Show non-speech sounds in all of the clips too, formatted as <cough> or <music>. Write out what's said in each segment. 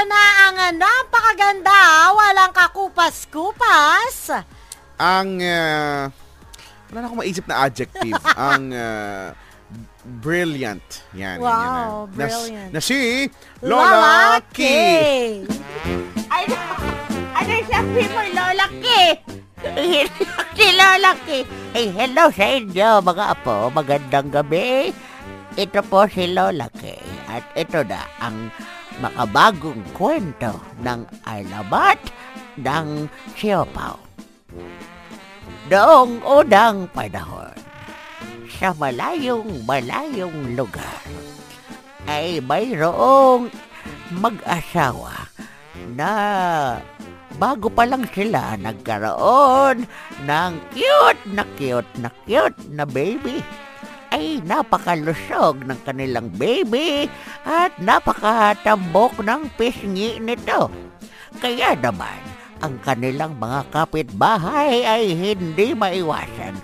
Ito na ang napakaganda, walang kakupas-kupas. Ang, uh, wala na akong maisip na adjective. <laughs> ang, uh, brilliant. Yan. Wow, yan, yan, na, brilliant. Na, si Lola K. Ay, ano siya, people, Lola K? <laughs> si Lola K. Hey, hello sa inyo, mga apo. Magandang gabi. Ito po si Lola K. At ito na ang makabagong kwento ng alamat ng Siopaw. Noong unang panahon, sa malayong malayong lugar, ay mayroong mag-asawa na bago pa lang sila nagkaroon ng cute na cute na cute na baby ay napakalusog ng kanilang baby at napakatambok ng pisngi nito. Kaya naman, ang kanilang mga kapitbahay ay hindi maiwasan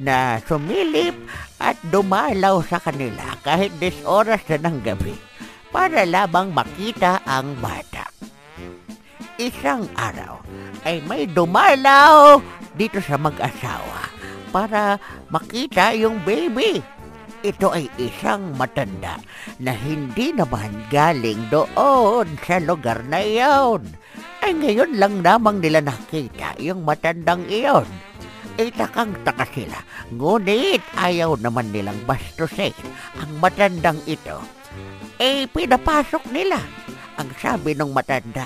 na sumilip at dumalaw sa kanila kahit dis oras na ng gabi para labang makita ang bata. Isang araw ay may dumalaw dito sa mag-asawa para makita yung baby. Ito ay isang matanda na hindi naman galing doon sa lugar na iyon. Ay ngayon lang namang nila nakita yung matandang iyon. Ay takang taka sila, ngunit ayaw naman nilang bastusin ang matandang ito. Eh pinapasok nila. Ang sabi ng matanda,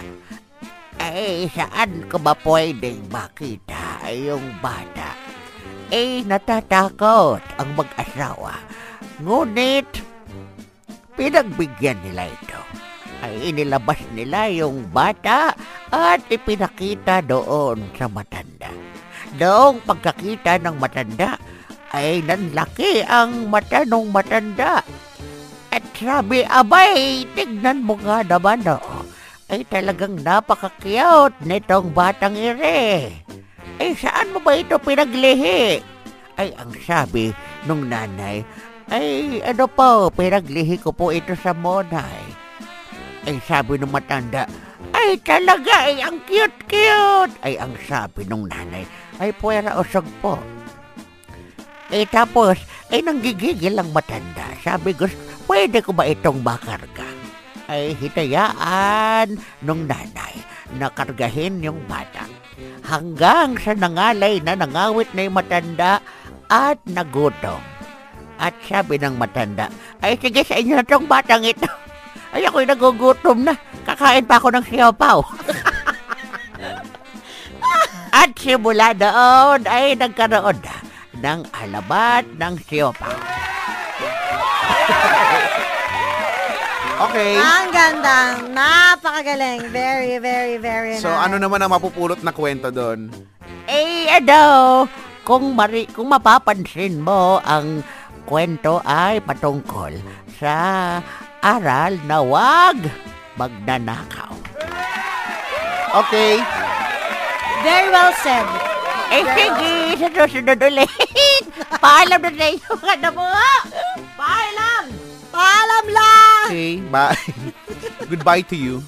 ay saan ko ba pwedeng makita yung bata? Eh natatakot ang mag-asawa. Ngunit pinagbigyan nila ito. Ay inilabas nila yung bata at ipinakita doon sa matanda. Noong pagkakita ng matanda, ay nanlaki ang mata ng matanda. At sabi, abay, tignan mo nga naman, oh. Ay talagang napaka-cute nitong batang ire. Ay saan mo ba ito pinaglihi? Ay ang sabi nung nanay, ay ano po, pinaglihi ko po ito sa monay. Ay sabi ng matanda, ay talaga, ay ang cute-cute. Ay ang sabi nung nanay, ay puwera usog po. Eh tapos, ay nanggigigil ang matanda. Sabi gusto, pwede ko ba itong makarga? Ay hitayaan nung nanay na kargahin yung bata. Hanggang sa nangalay na nangawit na yung matanda at nagutom. At sabi ng matanda, ay sige sa inyo na tong batang ito. <laughs> Ay ako'y nagugutom na. Kakain pa ako ng siyapaw. <laughs> At simula doon ay nagkaroon na ng alabat ng siyopaw. Okay. Ang gandang, napakagaling. Very, very, very So, nice. ano naman ang mapupulot na kwento doon? Eh, ano, kung, mari, kung mapapansin mo, ang kwento ay patungkol sa aral na wag magnanakaw. Okay. Very well said. Eh, sige, sa susunod ulit. <laughs> Paalam na sa iyo, <laughs> ano mo? Paalam! Paalam! Okay, bye. <laughs> Goodbye to you.